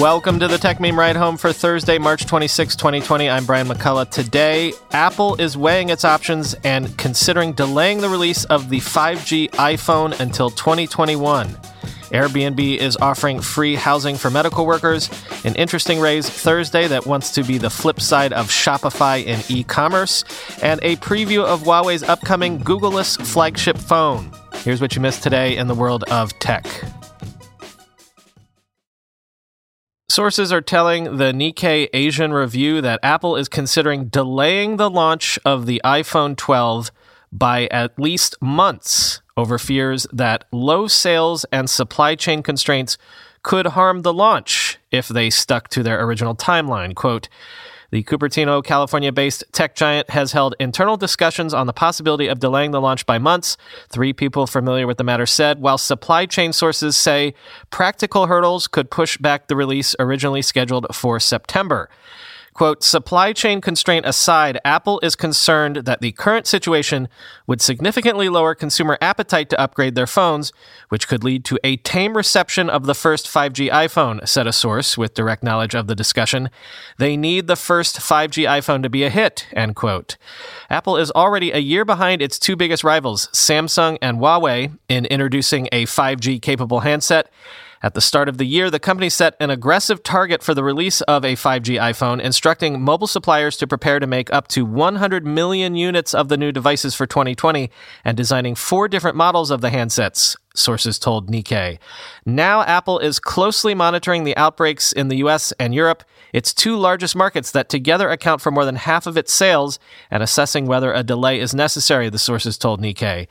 Welcome to the Techmeme Ride Home for Thursday, March 26, 2020. I'm Brian McCullough. Today, Apple is weighing its options and considering delaying the release of the 5G iPhone until 2021. Airbnb is offering free housing for medical workers, an interesting raise Thursday that wants to be the flip side of Shopify in e commerce, and a preview of Huawei's upcoming Googleless flagship phone. Here's what you missed today in the world of tech. Sources are telling the Nikkei Asian Review that Apple is considering delaying the launch of the iPhone 12 by at least months over fears that low sales and supply chain constraints could harm the launch if they stuck to their original timeline. Quote, the Cupertino, California based tech giant has held internal discussions on the possibility of delaying the launch by months. Three people familiar with the matter said, while supply chain sources say practical hurdles could push back the release originally scheduled for September. Quote, supply chain constraint aside, Apple is concerned that the current situation would significantly lower consumer appetite to upgrade their phones, which could lead to a tame reception of the first 5G iPhone, said a source with direct knowledge of the discussion. They need the first 5G iPhone to be a hit, end quote. Apple is already a year behind its two biggest rivals, Samsung and Huawei, in introducing a 5G capable handset. At the start of the year, the company set an aggressive target for the release of a 5G iPhone, instructing mobile suppliers to prepare to make up to 100 million units of the new devices for 2020 and designing four different models of the handsets sources told Nikkei. Now, Apple is closely monitoring the outbreaks in the US and Europe, its two largest markets that together account for more than half of its sales, and assessing whether a delay is necessary, the sources told Nikkei.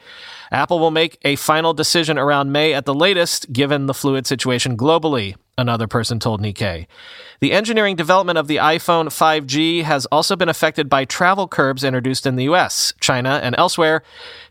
Apple will make a final decision around May at the latest, given the fluid situation globally another person told Nikkei. The engineering development of the iPhone 5G has also been affected by travel curbs introduced in the US, China, and elsewhere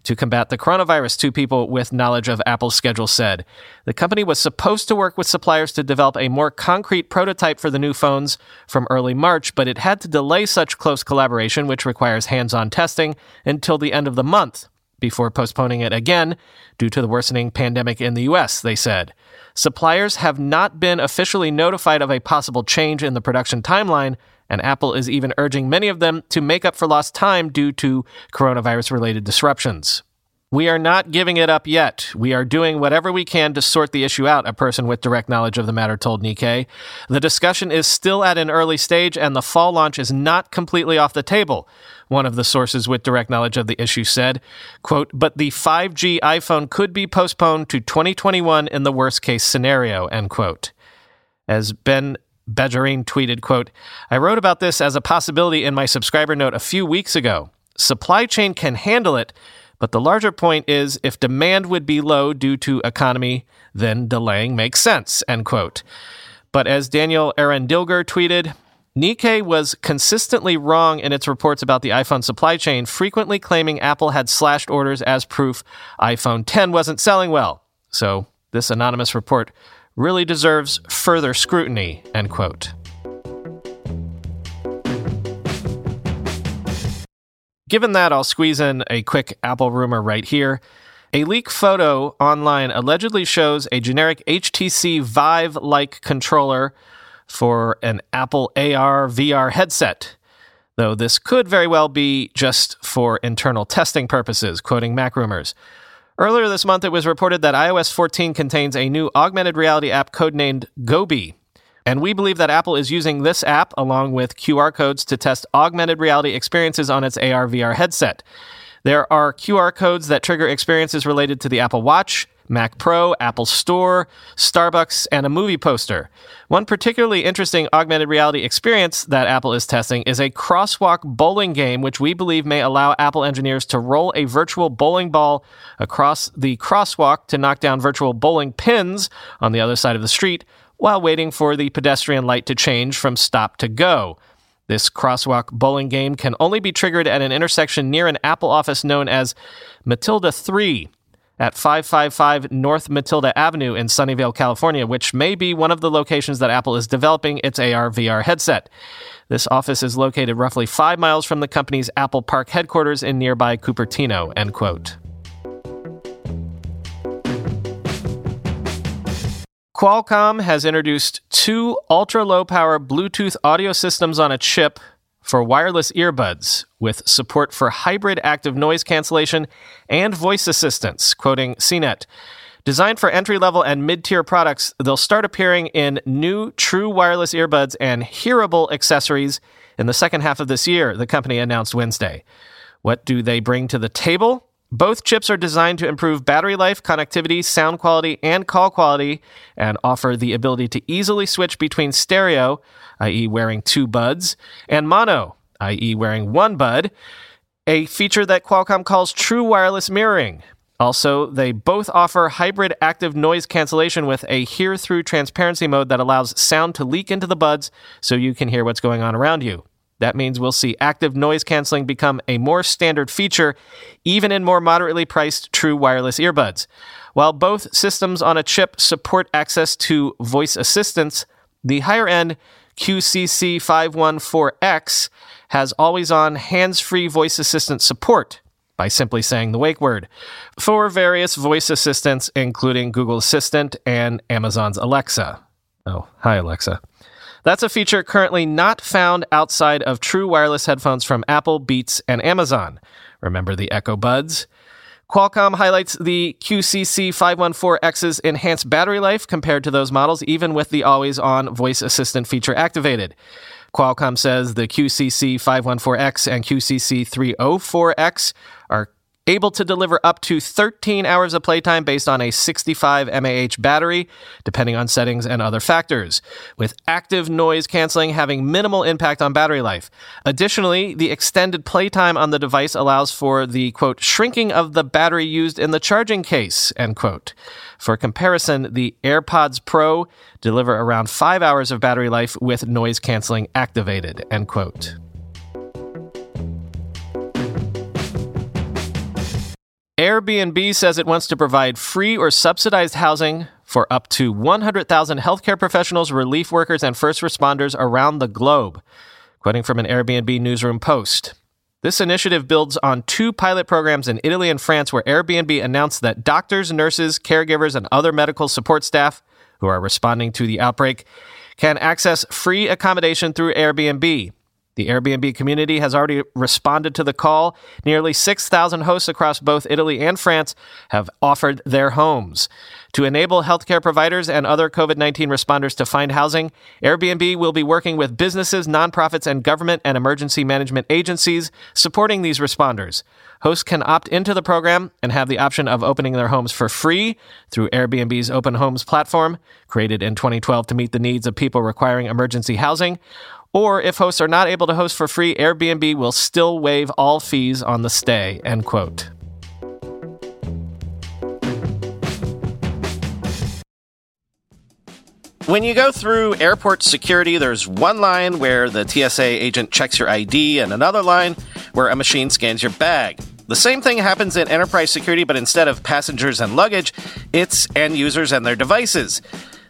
to combat the coronavirus, two people with knowledge of Apple's schedule said. The company was supposed to work with suppliers to develop a more concrete prototype for the new phones from early March, but it had to delay such close collaboration, which requires hands on testing, until the end of the month before postponing it again due to the worsening pandemic in the US, they said. Suppliers have not been officially notified of a possible change in the production timeline, and Apple is even urging many of them to make up for lost time due to coronavirus related disruptions. We are not giving it up yet. We are doing whatever we can to sort the issue out, a person with direct knowledge of the matter told Nikkei. The discussion is still at an early stage, and the fall launch is not completely off the table, one of the sources with direct knowledge of the issue said. Quote, but the 5G iPhone could be postponed to 2021 in the worst case scenario, end quote. As Ben Bajarin tweeted, quote, I wrote about this as a possibility in my subscriber note a few weeks ago. Supply chain can handle it but the larger point is if demand would be low due to economy, then delaying makes sense, end quote. But as Daniel Eran Dilger tweeted, Nikkei was consistently wrong in its reports about the iPhone supply chain, frequently claiming Apple had slashed orders as proof iPhone 10 wasn't selling well. So this anonymous report really deserves further scrutiny, end quote. Given that, I'll squeeze in a quick Apple rumor right here. A leak photo online allegedly shows a generic HTC Vive like controller for an Apple AR VR headset, though this could very well be just for internal testing purposes, quoting MacRumors. Earlier this month, it was reported that iOS 14 contains a new augmented reality app codenamed Gobi, and we believe that Apple is using this app along with QR codes to test augmented reality experiences on its AR VR headset. There are QR codes that trigger experiences related to the Apple Watch, Mac Pro, Apple Store, Starbucks, and a movie poster. One particularly interesting augmented reality experience that Apple is testing is a crosswalk bowling game, which we believe may allow Apple engineers to roll a virtual bowling ball across the crosswalk to knock down virtual bowling pins on the other side of the street while waiting for the pedestrian light to change from stop to go. This crosswalk bowling game can only be triggered at an intersection near an Apple office known as Matilda 3 at 555 North Matilda Avenue in Sunnyvale, California, which may be one of the locations that Apple is developing its AR VR headset. This office is located roughly five miles from the company's Apple Park headquarters in nearby Cupertino. End quote. Qualcomm has introduced two ultra low power Bluetooth audio systems on a chip for wireless earbuds with support for hybrid active noise cancellation and voice assistance, quoting CNET. Designed for entry level and mid tier products, they'll start appearing in new true wireless earbuds and hearable accessories in the second half of this year, the company announced Wednesday. What do they bring to the table? Both chips are designed to improve battery life, connectivity, sound quality, and call quality, and offer the ability to easily switch between stereo, i.e., wearing two buds, and mono, i.e., wearing one bud, a feature that Qualcomm calls true wireless mirroring. Also, they both offer hybrid active noise cancellation with a hear through transparency mode that allows sound to leak into the buds so you can hear what's going on around you. That means we'll see active noise canceling become a more standard feature, even in more moderately priced true wireless earbuds. While both systems on a chip support access to voice assistance, the higher end QCC 514X has always on hands free voice assistant support by simply saying the wake word for various voice assistants, including Google Assistant and Amazon's Alexa. Oh, hi, Alexa. That's a feature currently not found outside of true wireless headphones from Apple, Beats, and Amazon. Remember the Echo Buds? Qualcomm highlights the QCC 514X's enhanced battery life compared to those models, even with the always on voice assistant feature activated. Qualcomm says the QCC 514X and QCC 304X are able to deliver up to 13 hours of playtime based on a 65 mAh battery, depending on settings and other factors, with active noise canceling having minimal impact on battery life. Additionally, the extended playtime on the device allows for the quote shrinking of the battery used in the charging case, end quote. For comparison, the AirPods Pro deliver around five hours of battery life with noise canceling activated, end quote. Airbnb says it wants to provide free or subsidized housing for up to 100,000 healthcare professionals, relief workers, and first responders around the globe. Quoting from an Airbnb newsroom post. This initiative builds on two pilot programs in Italy and France where Airbnb announced that doctors, nurses, caregivers, and other medical support staff who are responding to the outbreak can access free accommodation through Airbnb. The Airbnb community has already responded to the call. Nearly 6,000 hosts across both Italy and France have offered their homes. To enable healthcare providers and other COVID 19 responders to find housing, Airbnb will be working with businesses, nonprofits, and government and emergency management agencies supporting these responders. Hosts can opt into the program and have the option of opening their homes for free through Airbnb's Open Homes platform, created in 2012 to meet the needs of people requiring emergency housing. Or if hosts are not able to host for free, Airbnb will still waive all fees on the stay. End quote. When you go through airport security, there's one line where the TSA agent checks your ID and another line where a machine scans your bag. The same thing happens in enterprise security, but instead of passengers and luggage, it's end users and their devices.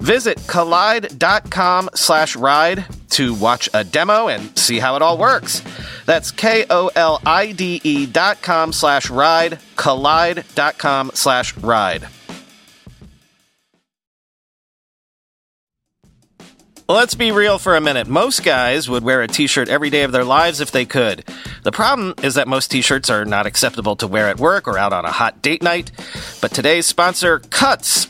Visit kolide.com slash ride to watch a demo and see how it all works. That's K-O-L-I-D-E dot com slash ride, kolide.com slash ride. Let's be real for a minute. Most guys would wear a t-shirt every day of their lives if they could. The problem is that most t-shirts are not acceptable to wear at work or out on a hot date night. But today's sponsor, Cuts,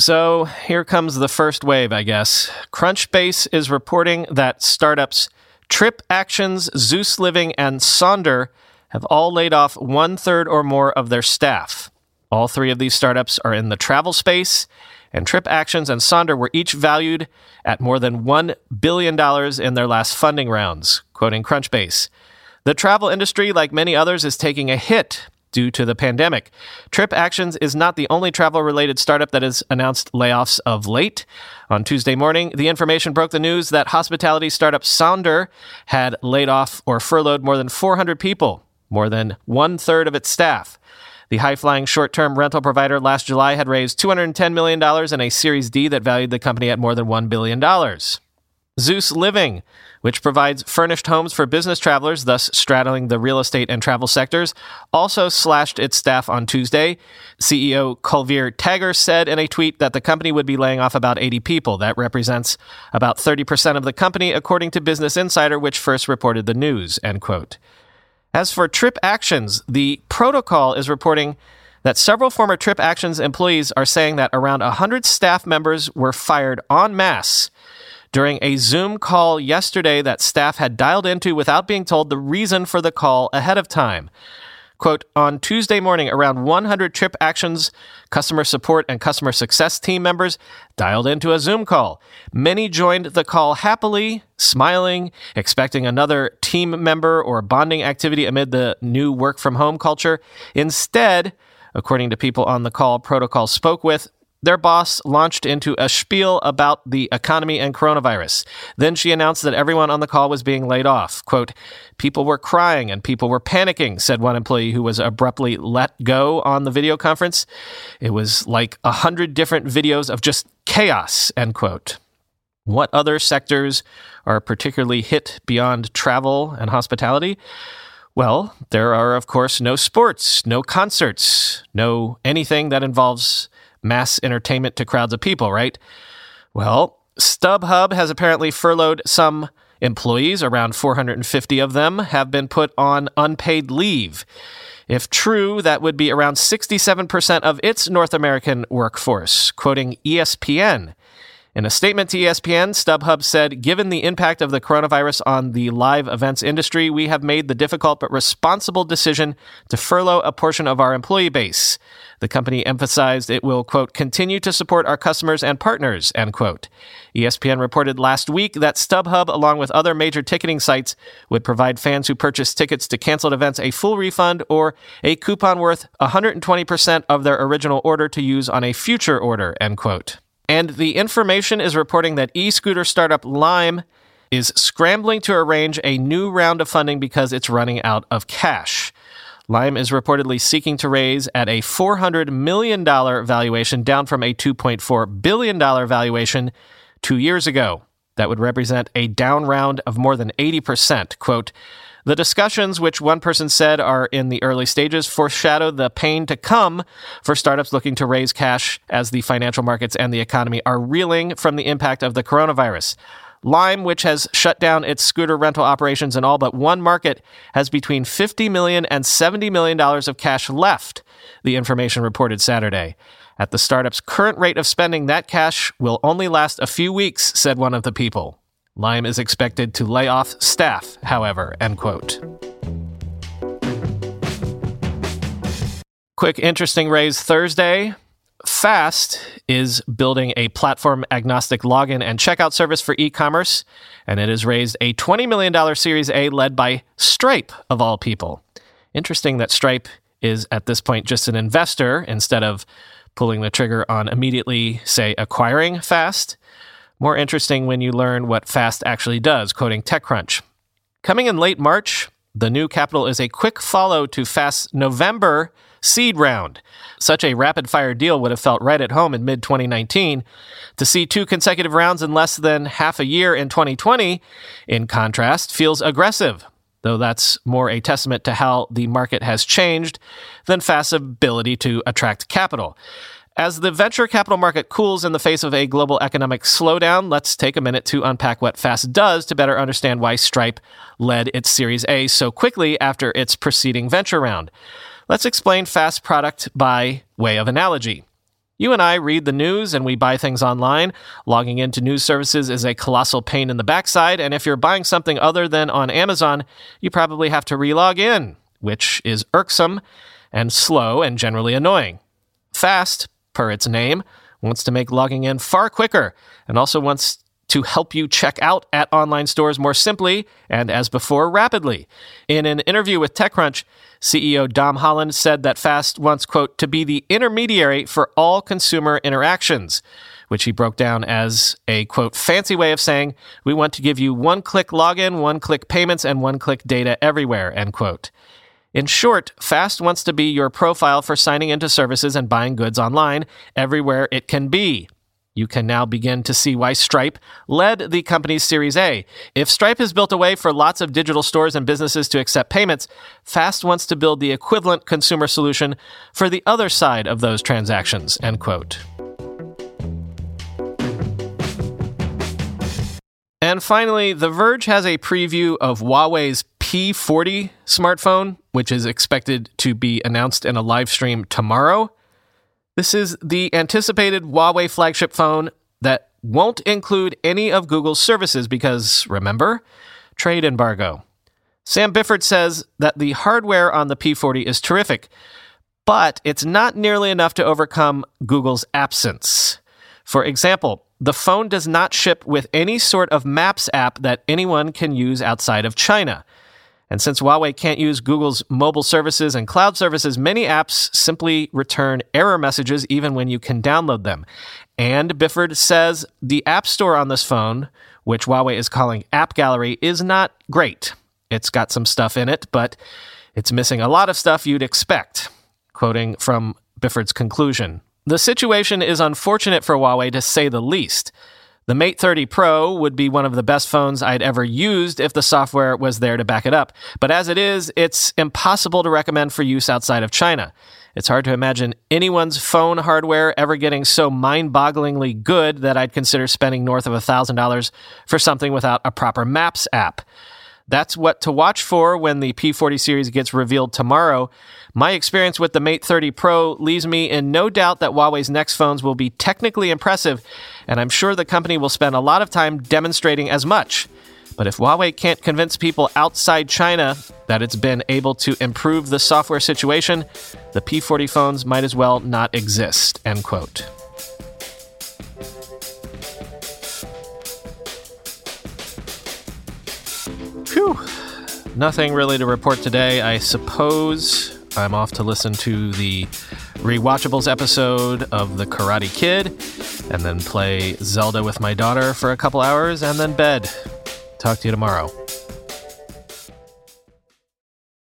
So here comes the first wave, I guess. Crunchbase is reporting that startups TripActions, Zeus Living, and Sonder have all laid off one third or more of their staff. All three of these startups are in the travel space, and TripActions and Sonder were each valued at more than $1 billion in their last funding rounds, quoting Crunchbase. The travel industry, like many others, is taking a hit due to the pandemic. TripActions is not the only travel related startup that has announced layoffs of late. On Tuesday morning, the information broke the news that hospitality startup Sonder had laid off or furloughed more than 400 people, more than one third of its staff. The high flying short term rental provider last July had raised $210 million in a Series D that valued the company at more than $1 billion. Zeus Living, which provides furnished homes for business travelers, thus straddling the real estate and travel sectors, also slashed its staff on Tuesday. CEO Kulveer Taggar said in a tweet that the company would be laying off about 80 people. That represents about 30% of the company, according to Business Insider, which first reported the news. End quote. As for TripActions, the protocol is reporting that several former TripActions employees are saying that around 100 staff members were fired en masse during a Zoom call yesterday that staff had dialed into without being told the reason for the call ahead of time. Quote, on Tuesday morning, around 100 TripActions customer support and customer success team members dialed into a Zoom call. Many joined the call happily, smiling, expecting another team member or bonding activity amid the new work from home culture. Instead, according to people on the call Protocol spoke with, their boss launched into a spiel about the economy and coronavirus. Then she announced that everyone on the call was being laid off. Quote, people were crying and people were panicking, said one employee who was abruptly let go on the video conference. It was like a hundred different videos of just chaos, end quote. What other sectors are particularly hit beyond travel and hospitality? Well, there are, of course, no sports, no concerts, no anything that involves mass entertainment to crowds of people, right? Well, StubHub has apparently furloughed some employees. Around 450 of them have been put on unpaid leave. If true, that would be around 67% of its North American workforce, quoting ESPN. In a statement to ESPN, StubHub said, Given the impact of the coronavirus on the live events industry, we have made the difficult but responsible decision to furlough a portion of our employee base. The company emphasized it will, quote, continue to support our customers and partners, end quote. ESPN reported last week that StubHub, along with other major ticketing sites, would provide fans who purchase tickets to canceled events a full refund or a coupon worth 120% of their original order to use on a future order, end quote. And the information is reporting that e scooter startup Lime is scrambling to arrange a new round of funding because it's running out of cash. Lime is reportedly seeking to raise at a $400 million valuation, down from a $2.4 billion valuation two years ago. That would represent a down round of more than 80%. Quote, the discussions, which one person said are in the early stages, foreshadow the pain to come for startups looking to raise cash as the financial markets and the economy are reeling from the impact of the coronavirus. Lime, which has shut down its scooter rental operations in all but one market, has between $50 million and $70 million of cash left, the information reported Saturday. At the startup's current rate of spending, that cash will only last a few weeks, said one of the people. Lime is expected to lay off staff, however, end quote. Quick, interesting raise Thursday. Fast is building a platform agnostic login and checkout service for e commerce, and it has raised a $20 million Series A led by Stripe, of all people. Interesting that Stripe is at this point just an investor instead of pulling the trigger on immediately, say, acquiring Fast. More interesting when you learn what Fast actually does, quoting TechCrunch. Coming in late March, the new capital is a quick follow to Fast's November seed round. Such a rapid fire deal would have felt right at home in mid 2019. To see two consecutive rounds in less than half a year in 2020, in contrast, feels aggressive, though that's more a testament to how the market has changed than Fast's ability to attract capital. As the venture capital market cools in the face of a global economic slowdown, let's take a minute to unpack what Fast does to better understand why Stripe led its Series A so quickly after its preceding venture round. Let's explain Fast product by way of analogy. You and I read the news and we buy things online. Logging into news services is a colossal pain in the backside, and if you're buying something other than on Amazon, you probably have to relog in, which is irksome and slow and generally annoying. Fast per its name, wants to make logging in far quicker and also wants to help you check out at online stores more simply and, as before, rapidly. In an interview with TechCrunch, CEO Domm Holland said that Fast wants, quote, to be the intermediary for all consumer interactions, which he broke down as a, quote, fancy way of saying, we want to give you one click login, one click payments, and one click data everywhere, end quote. In short, Fast wants to be your profile for signing into services and buying goods online everywhere it can be. You can now begin to see why Stripe led the company's Series A. If Stripe has built a way for lots of digital stores and businesses to accept payments, Fast wants to build the equivalent consumer solution for the other side of those transactions. End quote. And finally, The Verge has a preview of Huawei's P40 smartphone, which is expected to be announced in a live stream tomorrow. This is the anticipated Huawei flagship phone that won't include any of Google's services because, remember, trade embargo. Sam Byford says that the hardware on the P40 is terrific, but it's not nearly enough to overcome Google's absence. For example, the phone does not ship with any sort of Maps app that anyone can use outside of China. And since Huawei can't use Google's mobile services and cloud services, many apps simply return error messages even when you can download them. And Byford says the App Store on this phone, which Huawei is calling App Gallery, is not great. It's got some stuff in it, but it's missing a lot of stuff you'd expect. Quoting from Byford's conclusion The situation is unfortunate for Huawei to say the least. The Mate 30 Pro would be one of the best phones I'd ever used if the software was there to back it up. But as it is, it's impossible to recommend for use outside of China. It's hard to imagine anyone's phone hardware ever getting so mind bogglingly good that I'd consider spending north of $1,000 for something without a proper Maps app. That's what to watch for when the P40 series gets revealed tomorrow. My experience with the Mate 30 Pro leaves me in no doubt that Huawei's next phones will be technically impressive, and I'm sure the company will spend a lot of time demonstrating as much. But if Huawei can't convince people outside China that it's been able to improve the software situation, the P40 phones might as well not exist. End quote. Phew. Nothing really to report today. I suppose I'm off to listen to the Rewatchables episode of The Karate Kid, and then play Zelda with my daughter for a couple hours, and then bed. Talk to you tomorrow.